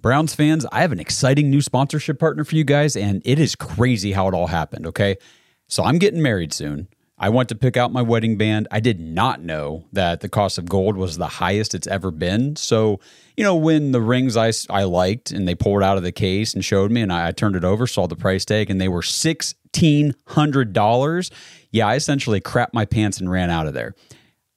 Browns fans, I have an exciting new sponsorship partner for you guys, and it is crazy how it all happened, okay? So I'm getting married soon. I went to pick out my wedding band. I did not know that the cost of gold was the highest it's ever been. So, you know, when the rings I, I liked and they pulled out of the case and showed me, and I, I turned it over, saw the price tag, and they were $1,600. Yeah, I essentially crapped my pants and ran out of there.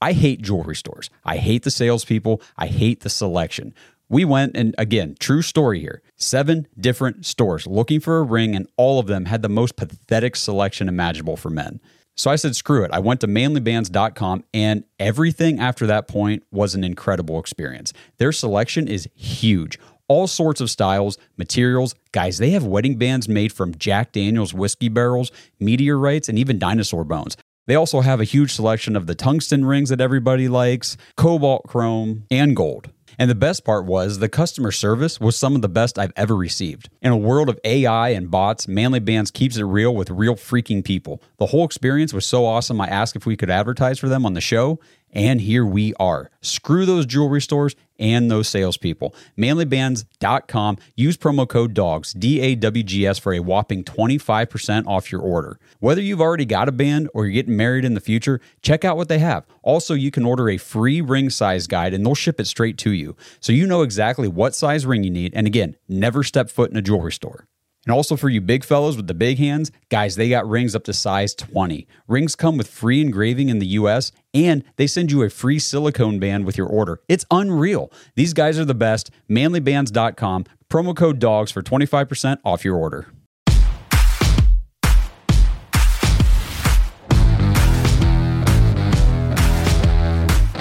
I hate jewelry stores. I hate the salespeople. I hate the selection. We went and again, true story here. Seven different stores looking for a ring, and all of them had the most pathetic selection imaginable for men. So I said, screw it. I went to manlybands.com, and everything after that point was an incredible experience. Their selection is huge. All sorts of styles, materials. Guys, they have wedding bands made from Jack Daniels whiskey barrels, meteorites, and even dinosaur bones. They also have a huge selection of the tungsten rings that everybody likes, cobalt chrome, and gold. And the best part was the customer service was some of the best I've ever received. In a world of AI and bots, Manly Bands keeps it real with real freaking people. The whole experience was so awesome, I asked if we could advertise for them on the show, and here we are. Screw those jewelry stores and those salespeople. Manlybands.com. Use promo code DAWGS, D A W G S, for a whopping 25% off your order. Whether you've already got a band or you're getting married in the future, check out what they have. Also, you can order a free ring size guide and they'll ship it straight to you. So you know exactly what size ring you need. And again, never step foot in a jewelry store. And also for you big fellows with the big hands, guys, they got rings up to size 20. Rings come with free engraving in the US and they send you a free silicone band with your order. It's unreal. These guys are the best. Manlybands.com, promo code DAWGS for 25% off your order.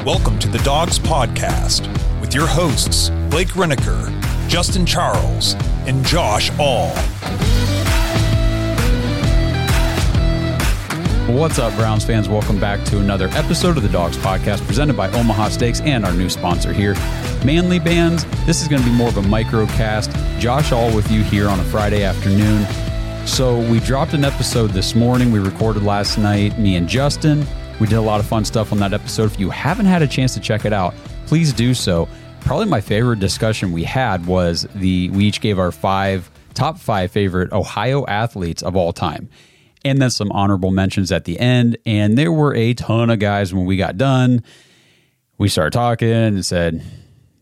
Welcome to the Dawgs Podcast with your hosts, Blake Renaker, Justin Charles, and Josh All. What's up, Browns fans? Welcome back to another episode of the Dawgs Podcast presented by Omaha Steaks and our new sponsor here, Manly Bands. This is going to be more of a microcast. Josh All with you here on a Friday afternoon. So, we dropped an episode this morning. We recorded last night, me and Justin. We did a lot of fun stuff on that episode. If you haven't had a chance to check it out, please do so. Probably my favorite discussion we had was the we each gave our five top five favorite Ohio athletes of all time. And then some honorable mentions at the end. And there were a ton of guys when we got done. We started talking and said,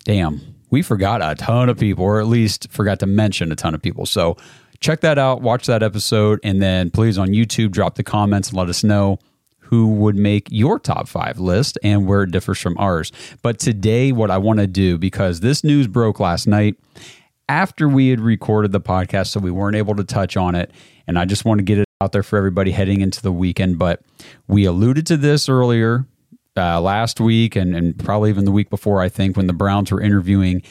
damn, we forgot a ton of people, or at least forgot to mention a ton of people. So check that out, watch that episode, and then please on YouTube drop the comments and let us know who would make your top five list and where it differs from ours. But today, what I want to do, because this news broke last night after we had recorded the podcast, so we weren't able to touch on it. And I just want to get it out there for everybody heading into the weekend. But we alluded to this earlier uh, last week and, and probably even the week before, I think, when the Browns were interviewing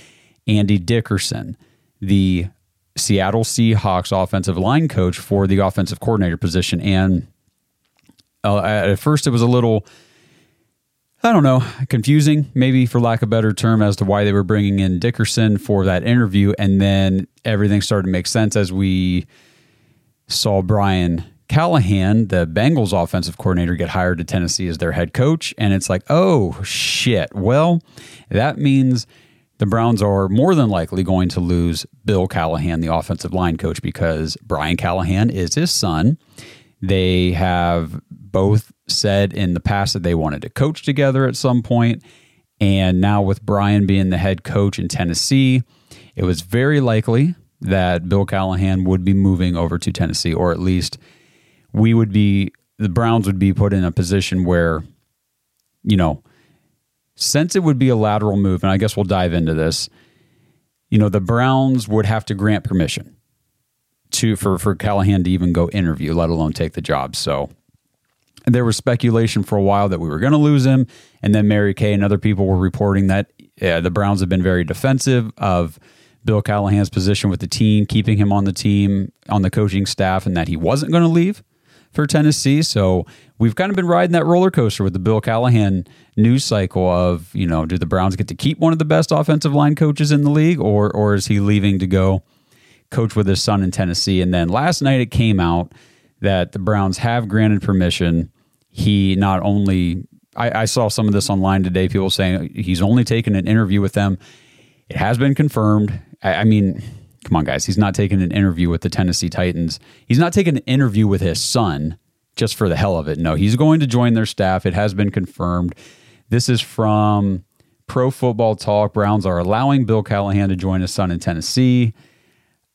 Andy Dickerson, the Seattle Seahawks offensive line coach for the offensive coordinator position. And uh, at first, it was a little, I don't know, confusing, maybe for lack of a better term, as to why they were bringing in Dickerson for that interview. And then everything started to make sense as we saw Brian Callahan, the Bengals offensive coordinator, get hired to Tennessee as their head coach. And it's like, oh, shit. Well, that means the Browns are more than likely going to lose Bill Callahan, the offensive line coach, because Brian Callahan is his son. They have both said in the past that they wanted to coach together at some point. And now, with Brian being the head coach in Tennessee, it was very likely that Bill Callahan would be moving over to Tennessee, or at least we would be, the Browns would be put in a position where, you know, since it would be a lateral move, and I guess we'll dive into this, you know, the Browns would have to grant permission to for for Callahan to even go interview, let alone take the job. So there was speculation for a while that we were going to lose him, and then Mary Kay and other people were reporting that Yeah, the Browns have been very defensive of Bill Callahan's position with the team, keeping him on the team, on the coaching staff, and that he wasn't going to leave for Tennessee. So we've kind of been riding that roller coaster with the Bill Callahan news cycle of, you know, do the Browns get to keep one of the best offensive line coaches in the league or or is he leaving to go coach with his son in Tennessee? And then last night it came out that the Browns have granted permission. He not only I, I saw some of this online today, people saying he's only taken an interview with them. It has been confirmed. I, I mean, come on, guys. He's not taking an interview with the Tennessee Titans. He's not taking an interview with his son just for the hell of it. No, he's going to join their staff. It has been confirmed. This is from Pro Football Talk. Browns are allowing Bill Callahan to join his son in Tennessee.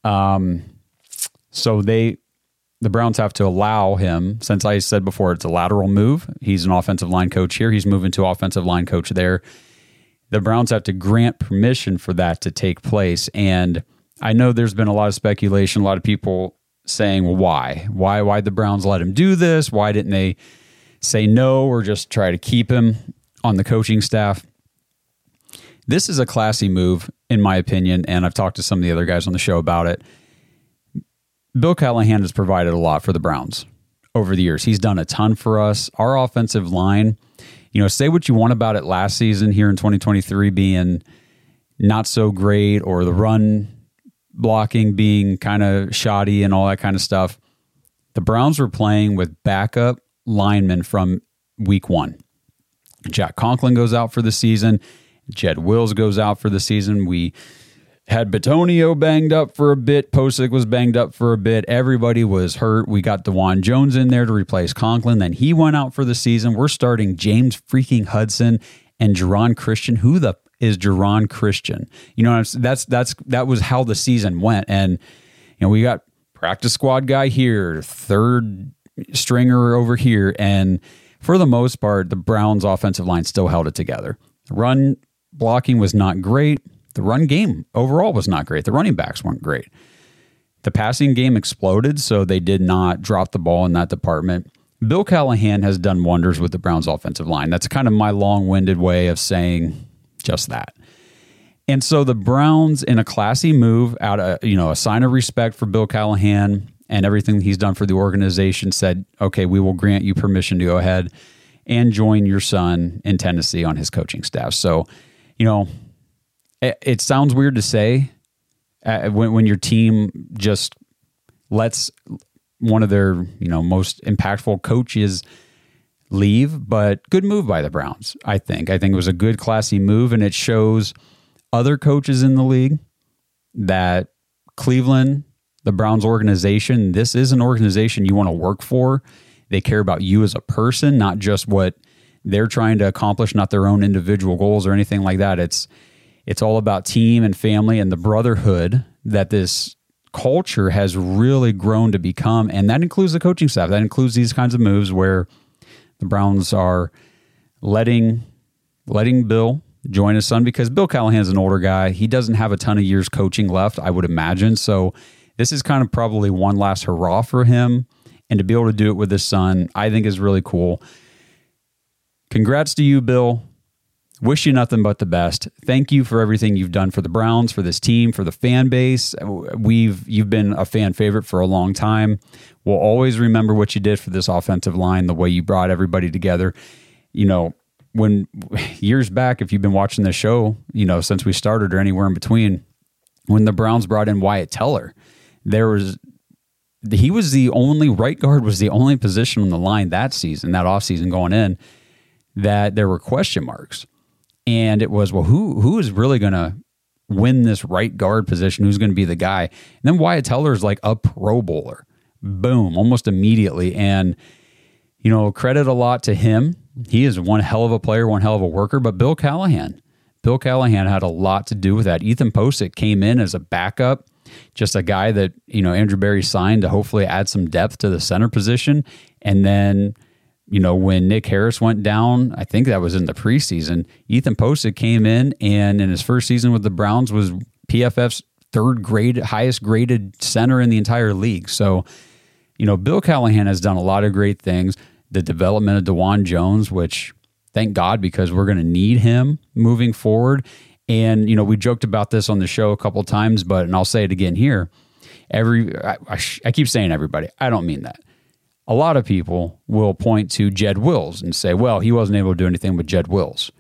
Um, so they, the Browns have to allow him. Since I said before, it's a lateral move. He's an offensive line coach here. He's moving to offensive line coach there. The Browns have to grant permission for that to take place, and I know there's been a lot of speculation, a lot of people saying, why? Why why the Browns let him do this? Why didn't they say no or just try to keep him on the coaching staff? This is a classy move, in my opinion, and I've talked to some of the other guys on the show about it. Bill Callahan has provided a lot for the Browns over the years. He's done a ton for us. Our offensive line, you know, say what you want about it last season here in 2023 being not so great or the run blocking being kind of shoddy and all that kind of stuff. The Browns were playing with backup linemen from week one. Jack Conklin goes out for the season. Jed Wills goes out for the season. We had Bitonio banged up for a bit. Pocic was banged up for a bit. Everybody was hurt. We got Dawand Jones in there to replace Conklin. Then he went out for the season. We're starting James freaking Hudson and Geron Christian. Who the is Geron Christian. You know, that's that's that was how the season went, and you know we got practice squad guy here, third stringer over here, and for the most part, the Browns' offensive line still held it together. Run blocking was not great. The run game overall was not great. The running backs weren't great. The passing game exploded, so they did not drop the ball in that department. Bill Callahan has done wonders with the Browns' offensive line. That's kind of my long winded way of saying just that. And so the Browns, in a classy move, out of you know a sign of respect for Bill Callahan and everything he's done for the organization, said, "Okay, we will grant you permission to go ahead and join your son in Tennessee on his coaching staff." So, you know, it, it sounds weird to say uh, when when your team just lets one of their you know most impactful coaches leave, but good move by the Browns, I think. I think it was a good, classy move, and it shows other coaches in the league that Cleveland, the Browns organization, this is an organization you want to work for. They care about you as a person, not just what they're trying to accomplish, not their own individual goals or anything like that. It's it's all about team and family and the brotherhood that this culture has really grown to become. And that includes the coaching staff. That includes these kinds of moves where the Browns are letting letting Bill join his son because Bill Callahan's an older guy. He doesn't have a ton of years coaching left, I would imagine. So this is kind of probably one last hurrah for him. And to be able to do it with his son, I think is really cool. Congrats to you, Bill. Wish you nothing but the best. Thank you for everything you've done for the Browns, for this team, for the fan base. We've you've been a fan favorite for a long time. We'll always remember what you did for this offensive line, the way you brought everybody together. You know, when years back, if you've been watching the show, you know, since we started or anywhere in between, when the Browns brought in Wyatt Teller, there was he was the only right guard was the only position on the line that season, that offseason going in, that there were question marks and it was well who who is really going to win this right guard position? Who's going to be the guy? And then Wyatt Teller is like a pro bowler. Boom almost immediately. And you know credit a lot to him. He is one hell of a player one hell of a worker. But Bill Callahan Bill Callahan had a lot to do with that. Ethan Pocic came in as a backup just a guy that you know Andrew Berry signed to hopefully add some depth to the center position. And then you know, when Nick Harris went down, I think that was in the preseason. Ethan Pocic came in and in his first season with the Browns was PFF's third grade, highest graded center in the entire league. So, you know, Bill Callahan has done a lot of great things. The development of Dawand Jones, which thank God because we're going to need him moving forward. And, you know, we joked about this on the show a couple times, but, and I'll say it again here. Every, I, I, I keep saying everybody, I don't mean that. A lot of people will point to Jed Wills and say, well, he wasn't able to do anything with Jed Wills.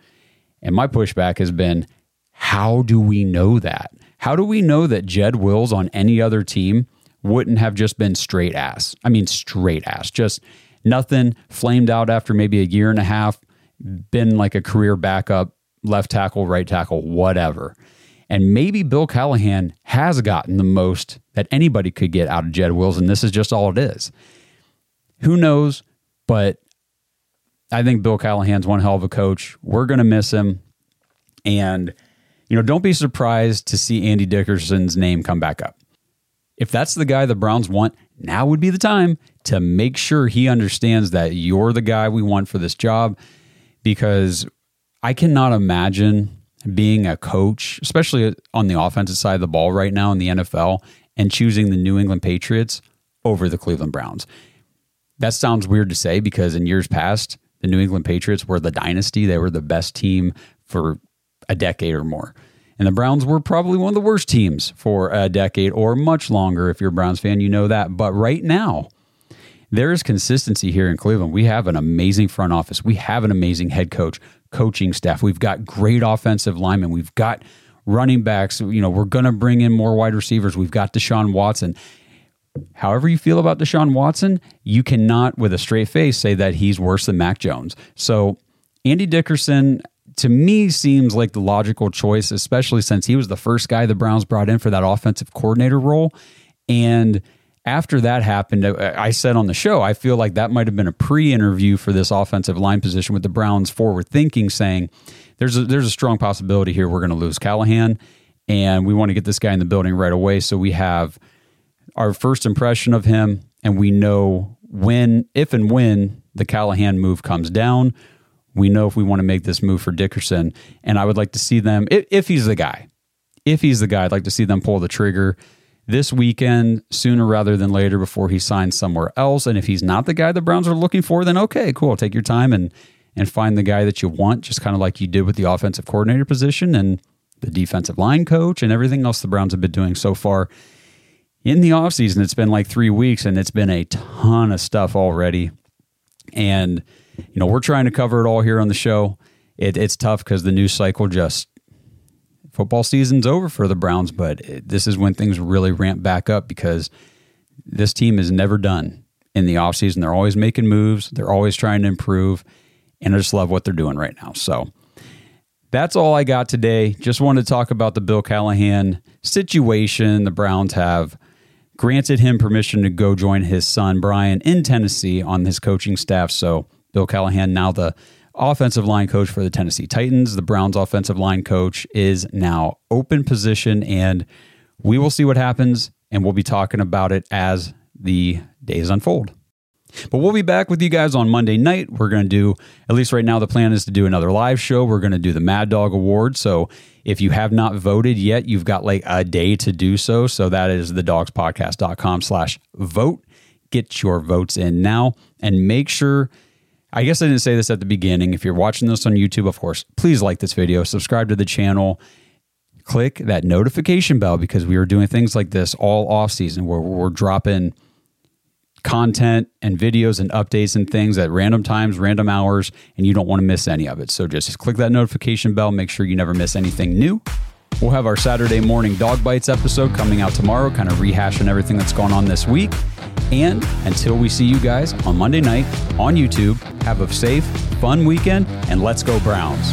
And my pushback has been, how do we know that? How do we know that Jed Wills on any other team wouldn't have just been straight ass? I mean, straight ass, just nothing, flamed out after maybe a year and a half, been like a career backup, left tackle, right tackle, whatever. And maybe Bill Callahan has gotten the most that anybody could get out of Jed Wills, and this is just all it is. Who knows? But I think Bill Callahan's one hell of a coach. We're going to miss him. And, you know, don't be surprised to see Andy Dickerson's name come back up. If that's the guy the Browns want, now would be the time to make sure he understands that you're the guy we want for this job because I cannot imagine being a coach, especially on the offensive side of the ball right now in the NFL, and choosing the New England Patriots over the Cleveland Browns. That sounds weird to say because in years past, the New England Patriots were the dynasty. They were the best team for a decade or more. And the Browns were probably one of the worst teams for a decade or much longer. If you're a Browns fan, you know that. But right now, there is consistency here in Cleveland. We have an amazing front office. We have an amazing head coach, coaching staff. We've got great offensive linemen. We've got running backs. You know, we're going to bring in more wide receivers. We've got Deshaun Watson. However, you feel about Deshaun Watson, you cannot, with a straight face, say that he's worse than Mac Jones. So, Andy Dickerson, to me, seems like the logical choice, especially since he was the first guy the Browns brought in for that offensive coordinator role. And after that happened, I said on the show, I feel like that might have been a pre-interview for this offensive line position with the Browns forward thinking, saying there's a, there's a strong possibility here we're going to lose Callahan, and we want to get this guy in the building right away. So we have our first impression of him, and we know when, if and when the Callahan move comes down, we know if we want to make this move for Dickerson. And I would like to see them, if, if he's the guy, if he's the guy, I'd like to see them pull the trigger this weekend sooner rather than later before he signs somewhere else. And if he's not the guy the Browns are looking for, then okay, cool. Take your time and and find the guy that you want, just kind of like you did with the offensive coordinator position and the defensive line coach and everything else the Browns have been doing so far in the offseason, it's been like three weeks and it's been a ton of stuff already. And, you know, we're trying to cover it all here on the show. It, it's tough because the news cycle just, football season's over for the Browns, but it, this is when things really ramp back up because this team is never done in the offseason. They're always making moves, they're always trying to improve. And I just love what they're doing right now. So, that's all I got today. Just wanted to talk about the Bill Callahan situation. The Browns have granted him permission to go join his son Brian in Tennessee on his coaching staff. So Bill Callahan now the offensive line coach for the Tennessee Titans. The Browns offensive line coach is now open position and we will see what happens and we'll be talking about it as the days unfold. But we'll be back with you guys on Monday night. We're going to do, at least right now, the plan is to do another live show. We're going to do the Mad Dog Award. So if you have not voted yet, you've got like a day to do so. So that is thedawgspodcast.com slash vote. Get your votes in now and make sure. I guess I didn't say this at the beginning. If you're watching this on YouTube, of course, please like this video, subscribe to the channel, click that notification bell because we are doing things like this all off season where we're dropping content and videos and updates and things at random times, random hours, and you don't want to miss any of it. So just click that notification bell, make sure you never miss anything new. We'll have our Saturday morning Dog Bites episode coming out tomorrow, kind of rehashing everything that's gone on this week. And until we see you guys on Monday night on YouTube, have a safe, fun weekend, and let's go Browns.